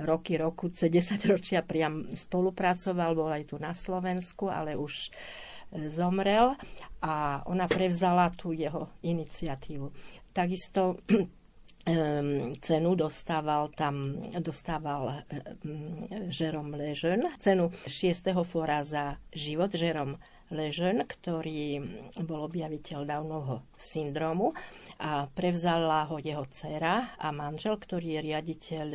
roky, roku, 10 ročia priam spolupracoval, bol aj tu na Slovensku, ale už e, zomrel a ona prevzala tú jeho iniciatívu. Takisto [clears throat] cenu dostával tam dostával Žerom Ležen, cenu 6. fóra za život Žerom Ležen, ktorý bol objaviteľ Downovho syndromu a prevzala ho jeho dcera a manžel, ktorý je riaditeľ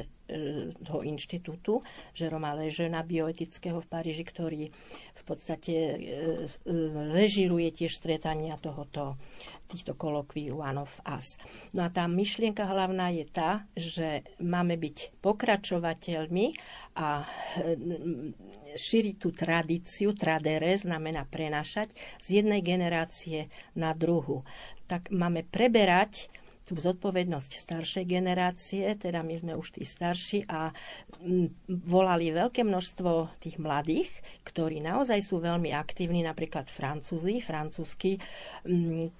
toho inštitútu Žeroma Ležena bioetického v Paríži, ktorý v podstate e, e, režiruje tiež stretania tohoto týchto kolokví One of Us. No a tá myšlienka hlavná je tá, že máme byť pokračovateľmi a šíriť tú tradíciu, tradere znamená prenašať z jednej generácie na druhu. Tak máme preberať tú zodpovednosť staršej generácie, teda my sme už tí starší a volali veľké množstvo tých mladých, ktorí naozaj sú veľmi aktívni, napríklad Francúzi, francúzsky,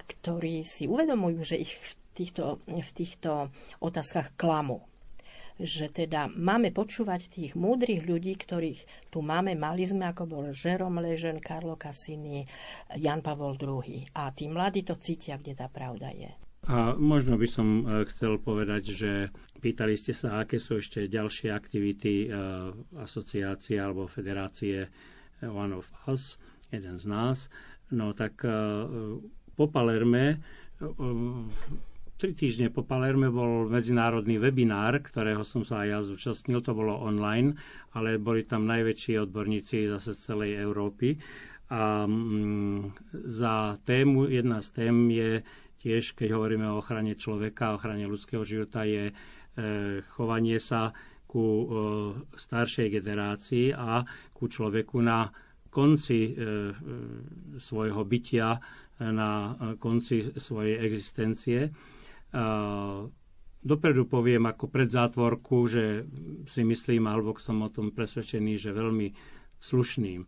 ktorí si uvedomujú, že ich v týchto, v týchto otázkach klamú že teda máme počúvať tých múdrych ľudí, ktorých tu máme, mali sme, ako bol Žerom Ležen, Karlo Cassini, Jan Pavol II. A tí mladí to cítia, kde tá pravda je.
A možno by som e, chcel povedať, že pýtali ste sa, aké sú ešte ďalšie aktivity e, asociácie alebo federácie One of Us, jeden z nás. No tak e, po Palerme, tri týždne po Palerme bol medzinárodný webinár, ktorého som sa aj ja zúčastnil, to bolo online, ale boli tam najväčší odborníci zase z celej Európy. A mm, za tému, jedna z tém je tiež, keď hovoríme o ochrane človeka, ochrane ľudského života, je e, chovanie sa ku e, staršej generácii a ku človeku na konci e, svojho bytia, na konci svojej existencie. Dopredu poviem ako predzátvorku, že si myslím, alebo som o tom presvedčený, že veľmi slušným,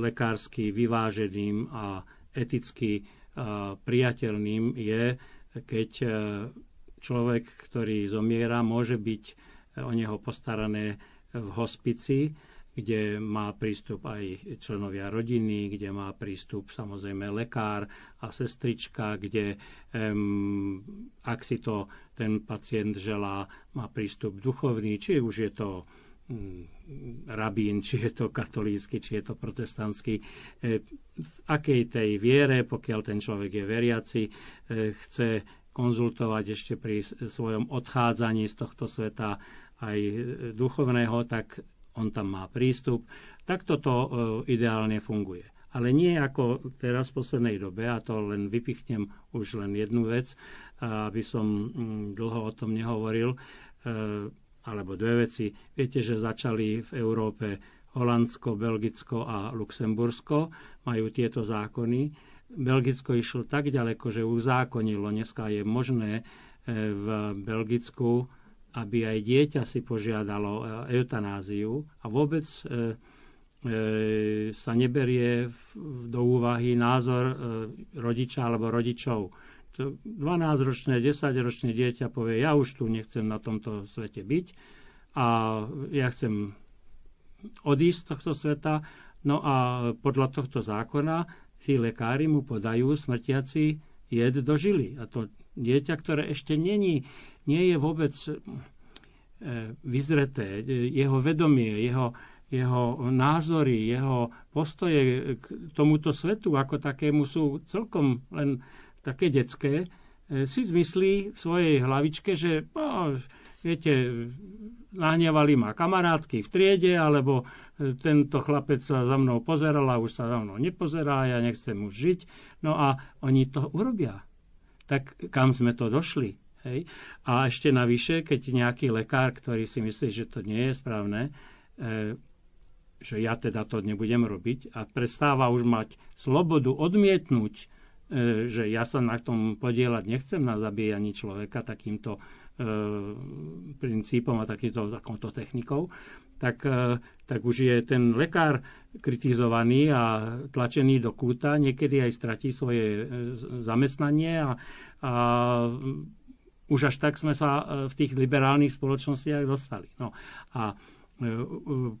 lekársky vyváženým a eticky priateľným je, keď e, človek, ktorý zomiera, môže byť e, o neho postarané v hospici, kde má prístup aj členovia rodiny, kde má prístup samozrejme lekár a sestrička, kde um, ak si to ten pacient želá, má prístup duchovný, či už je to Mm, rabín, či je to katolícky, či je to protestantský, e, v akej tej viere, pokiaľ ten človek je veriaci, e, chce konzultovať ešte pri svojom odchádzaní z tohto sveta aj duchovného, tak on tam má prístup. Tak toto e, ideálne funguje. Ale nie ako teraz v poslednej dobe, a to len vypichnem už len jednu vec, aby som mm, dlho o tom nehovoril, alebo dve veci. Viete, že začali v Európe Holandsko, Belgicko a Luxembursko, majú tieto zákony. Belgicko išlo tak ďaleko, že uzákonilo, dneska je možné e, v Belgicku, aby aj dieťa si požiadalo e, eutanáziu a vôbec e, sa neberie do úvahy názor rodiča alebo rodičov 12-ročné, 10-ročné dieťa povie, ja už tu nechcem na tomto svete byť a ja chcem odísť z tohto sveta No a podľa tohto zákona tí lekári mu podajú smrtiaci jed do žily. A to dieťa, ktoré ešte není, nie je vôbec e, vyzreté, jeho vedomie, jeho, jeho názory, jeho postoje k tomuto svetu ako takému sú celkom len také detské, e, si zmyslí v svojej hlavičke, že no, viete, nahnevali ma kamarátky v triede, alebo e, tento chlapec sa za mnou pozeral a už sa za mnou nepozerá, ja nechcem už žiť. No a oni to urobia. Tak kam sme to došli? Hej? A ešte navyše, keď nejaký lekár, ktorý si myslí, že to nie je správne, e, že ja teda to nebudem robiť a prestáva už mať slobodu odmietnúť, e, že ja sa na tom podielať nechcem na zabíjaní človeka takýmto E, princípom a takýmto, takouto technikou, tak, e, tak už je ten lekár kritizovaný a tlačený do kúta, niekedy aj stratí svoje e, zamestnanie a, a už až tak sme sa v tých liberálnych spoločnostiach dostali. No a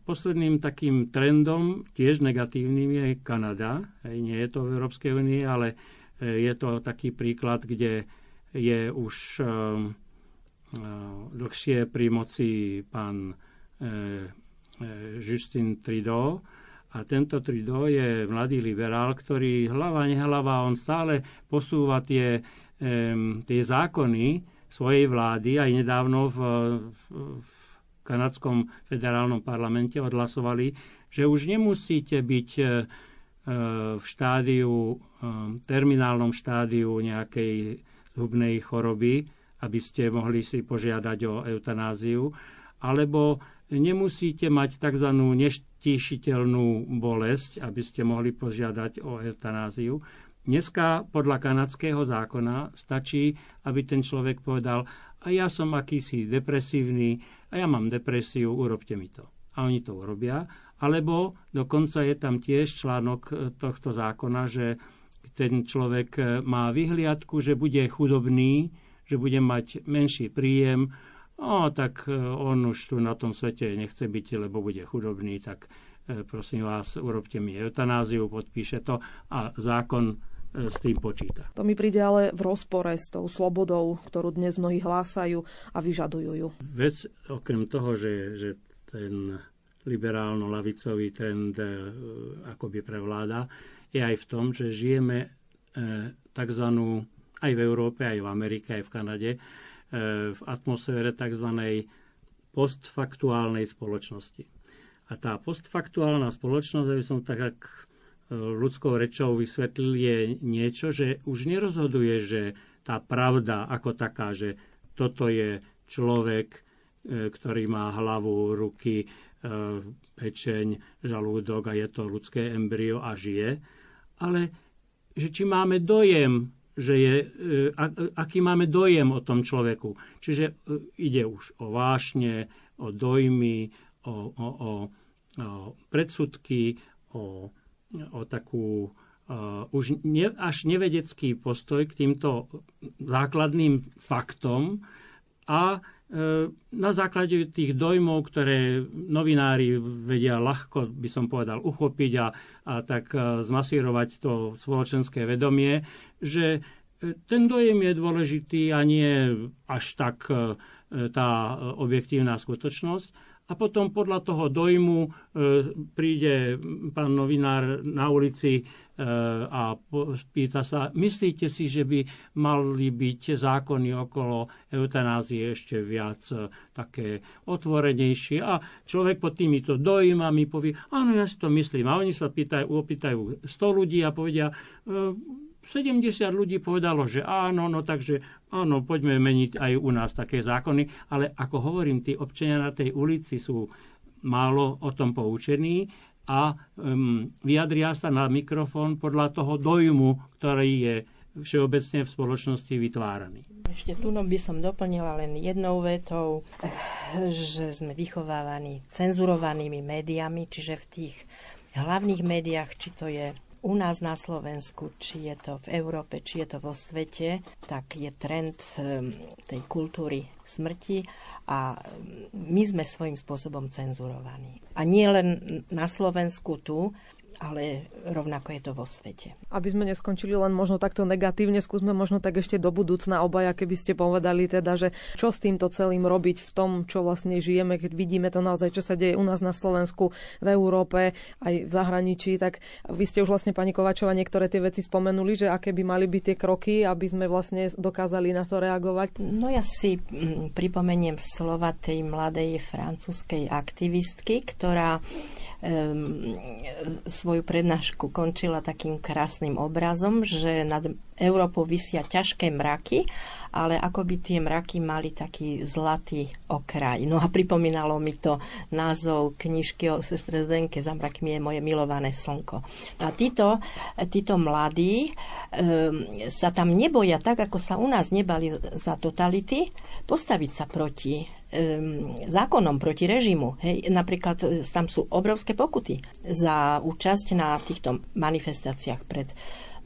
posledným takým trendom, tiež negatívnym, je Kanada. Nie je to v Európskej únii, ale je to taký príklad, kde je už dlhšie pri moci pán e, e, Justin Trudeau. A tento Trudeau je mladý liberál, ktorý hlava nehlava, on stále posúva tie, tie zákony svojej vlády. Aj nedávno v, v kanadskom federálnom parlamente odhlasovali, že už nemusíte byť e, v štádiu, terminálnom štádiu nejakej zhubnej choroby, aby ste mohli si požiadať o eutanáziu, alebo nemusíte mať tzv. neštíšiteľnú bolesť, aby ste mohli požiadať o eutanáziu. Dneska podľa kanadského zákona stačí, aby ten človek povedal, a ja som akýsi depresívny, a ja mám depresiu, urobte mi to. A oni to urobia. Alebo dokonca je tam tiež článok tohto zákona, že ten človek má vyhliadku, že bude chudobný, že bude mať menší príjem, no, tak e, on už tu na tom svete nechce byť, lebo bude chudobný, tak e, prosím vás, urobte mi eutanáziu, podpíše to a zákon e, s tým počíta.
To mi príde ale v rozpore s tou slobodou, ktorú dnes mnohí hlásajú a vyžadujú ju.
Vec, okrem toho, že, že ten liberálno-lavicový trend akoby prevláda, je aj v tom, že žijeme tzv aj v Európe, aj v Amerike, aj v Kanade, e, v atmosfére tzv. postfaktuálnej spoločnosti. A tá postfaktuálna spoločnosť, aby som tak ak e, ľudskou rečou vysvetlil, je niečo, že už nerozhoduje, že tá pravda ako taká, že toto je človek, e, ktorý má hlavu, ruky, pečeň, žalúdok a je to ľudské embryo a žije, ale že či máme dojem, že je, e, aký máme dojem o tom človeku. Čiže e, ide už o vášne, o dojmy, o, o, o, o predsudky, o, o takú uh, už ne, až nevedecký postoj k týmto základným faktom a na základe tých dojmov, ktoré novinári vedia ľahko, by som povedal, uchopiť a, a tak zmasírovať to spoločenské vedomie, že ten dojem je dôležitý a nie až tak tá objektívna skutočnosť. A potom podľa toho dojmu príde pán novinár na ulici a pýta sa, myslíte si, že by mali byť zákony okolo eutanázie ešte viac e, také otvorenejšie a človek pod týmito dojmami povie, áno, ja si to myslím. A oni sa pýtajú, opýtajú 100 ľudí a povedia, 70 e, ľudí povedalo, že áno, no takže áno, poďme meniť aj u nás také zákony, ale ako hovorím, tí občania na tej ulici sú málo o tom poučení a um, vyjadria sa na mikrofón podľa toho dojmu, ktorý je všeobecne v spoločnosti vytváraný.
Ešte tu no by som doplnila len jednou vetou, že sme vychovávaní cenzurovanými médiami, čiže v tých hlavných médiách, či to je u nás na Slovensku, či je to v Európe, či je to vo svete, tak je trend ehm, tej kultúry smrti a ehm, my sme svojím spôsobom cenzurovaní. A nie len na Slovensku tu, ale rovnako je to vo svete.
Aby sme neskončili len možno takto negatívne, skúsme možno tak ešte do budúcna obaja, keby ste povedali teda, že čo s týmto celým robiť v tom, čo vlastne žijeme, keď vidíme to naozaj, čo sa deje u nás na Slovensku, v Európe, aj v zahraničí, tak vy ste už vlastne, pani Kovačova, niektoré tie veci spomenuli, že aké by mali byť tie kroky, aby sme vlastne dokázali na to reagovať?
No ja si mm, pripomeniem slova tej mladej francúzskej aktivistky, ktorá svoju prednášku končila takým krásnym obrazom, že nad Európou vysia ťažké mraky, ale ako by tie mraky mali taký zlatý okraj. No a pripomínalo mi to názov knižky o sestre Zdenke Za mrakmi je moje milované slnko. A títo, títo mladí um, sa tam neboja tak, ako sa u nás nebali za totality, postaviť sa proti zákonom proti režimu. Hej. Napríklad e, tam sú obrovské pokuty za účasť na týchto manifestáciách pred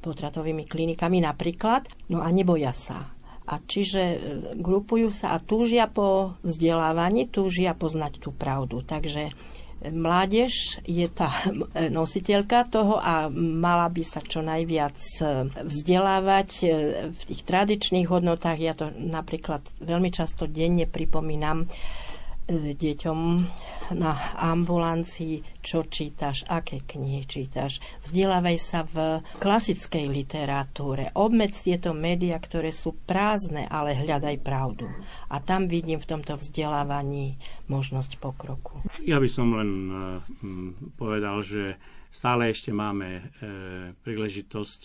potratovými klinikami napríklad. No a neboja sa. A čiže e, grupujú sa a túžia po vzdelávaní, túžia poznať tú pravdu. Takže Mládež je tá [laughs] nositeľka toho a mala by sa čo najviac vzdelávať v tých tradičných hodnotách. Ja to napríklad veľmi často denne pripomínam deťom na ambulancii, čo čítaš, aké knihy čítaš. Vzdelávaj sa v klasickej literatúre. Obmedz tieto médiá, ktoré sú prázdne, ale hľadaj pravdu. A tam vidím v tomto vzdelávaní možnosť pokroku.
Ja by som len uh, povedal, že stále ešte máme uh, príležitosť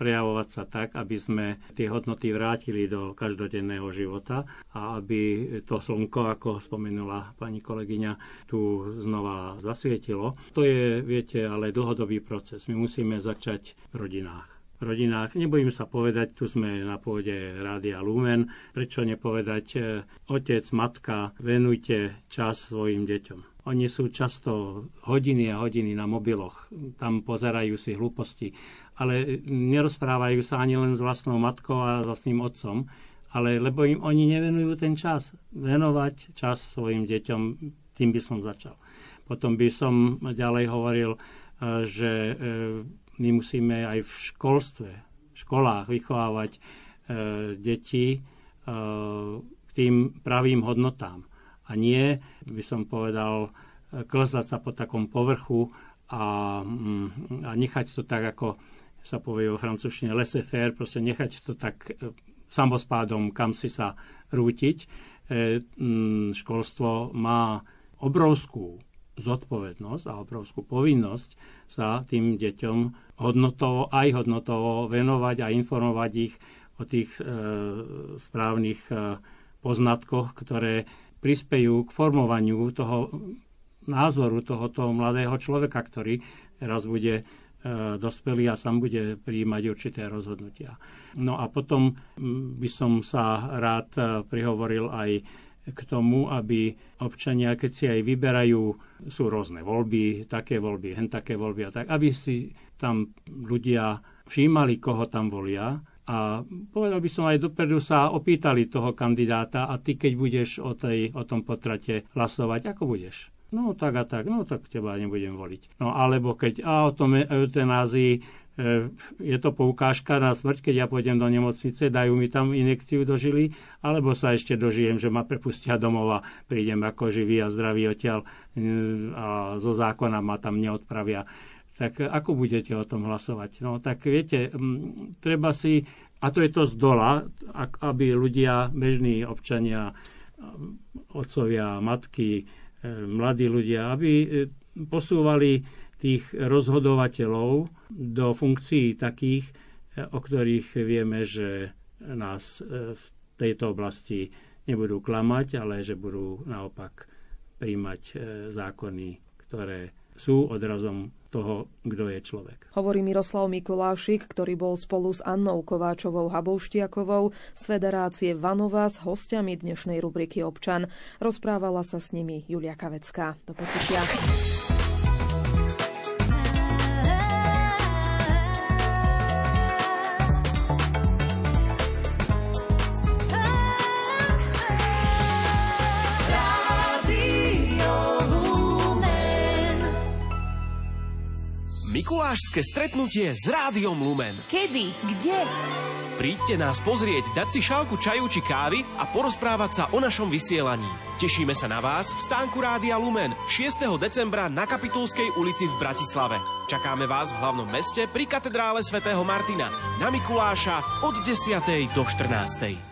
prejavovať sa tak, aby sme tie hodnoty vrátili do každodenného života a aby to slnko, ako spomenula pani kolegyňa, tu znova zasvietilo. To je, viete, ale dlhodobý proces. My musíme začať v rodinách rodinách. Nebojím sa povedať, tu sme na pôde Rádia Lumen, prečo nepovedať otec, matka, venujte čas svojim deťom. Oni sú často hodiny a hodiny na mobiloch. Tam pozerajú si hlúposti ale nerozprávajú sa ani len s vlastnou matkou a vlastným otcom, ale lebo im oni nevenujú ten čas. Venovať čas svojim deťom, tým by som začal. Potom by som ďalej hovoril, e, že e, my musíme aj v školstve, v školách vychovávať e, deti k tým pravým hodnotám. A nie, by som povedal, klzať sa po takom povrchu a, mm, a nechať to tak, ako sa povie vo francúzštine laissez-faire, proste nechať to tak e, samospádom, kam si sa rútiť. E, školstvo má obrovskú zodpovednosť a obrovskú povinnosť sa tým deťom hodnotovo, aj hodnotovo venovať a informovať ich o tých e, správnych e, poznatkoch, ktoré prispejú k formovaniu toho názoru tohoto mladého človeka, ktorý raz bude E, dospelý a sám bude prijímať určité rozhodnutia. No a potom by som sa rád e, prihovoril aj k tomu, aby občania, keď si aj vyberajú, sú rôzne voľby, také voľby, hen také voľby a tak, aby si tam ľudia všímali, koho tam volia a povedal by som aj dopredu sa opýtali toho kandidáta a ty keď budeš o, tej, o tom potrate hlasovať, ako budeš? No tak a tak, no tak teba nebudem voliť. No alebo keď a o tom eutanázii e, je to poukážka na smrť, keď ja pôjdem do nemocnice, dajú mi tam inekciu do žily, alebo sa ešte dožijem, že ma prepustia domov a prídem ako živý a zdravý odtiaľ e, a zo zákona ma tam neodpravia. Tak ako budete o tom hlasovať? No tak viete, treba si, a to je to z dola, aby ľudia, bežní občania, otcovia, matky, mladí ľudia, aby e, posúvali tých rozhodovateľov do funkcií takých, e, o ktorých vieme, že nás e, v tejto oblasti nebudú klamať, ale že budú naopak príjmať zákony, ktoré sú odrazom toho, kto je človek.
Hovorí Miroslav Mikulášik, ktorý bol spolu s Annou Kováčovou Habouštiakovou z Federácie Vanova s hostiami dnešnej rubriky Občan. Rozprávala sa s nimi Julia Kavecká. Do počutia.
Mikulášske stretnutie s Rádiom Lumen.
Kedy? Kde?
Príďte nás pozrieť, dať si šálku čaju či kávy a porozprávať sa o našom vysielaní. Tešíme sa na vás v stánku Rádia Lumen 6. decembra na Kapitulskej ulici v Bratislave. Čakáme vás v hlavnom meste pri katedrále svätého Martina na Mikuláša od 10. do 14.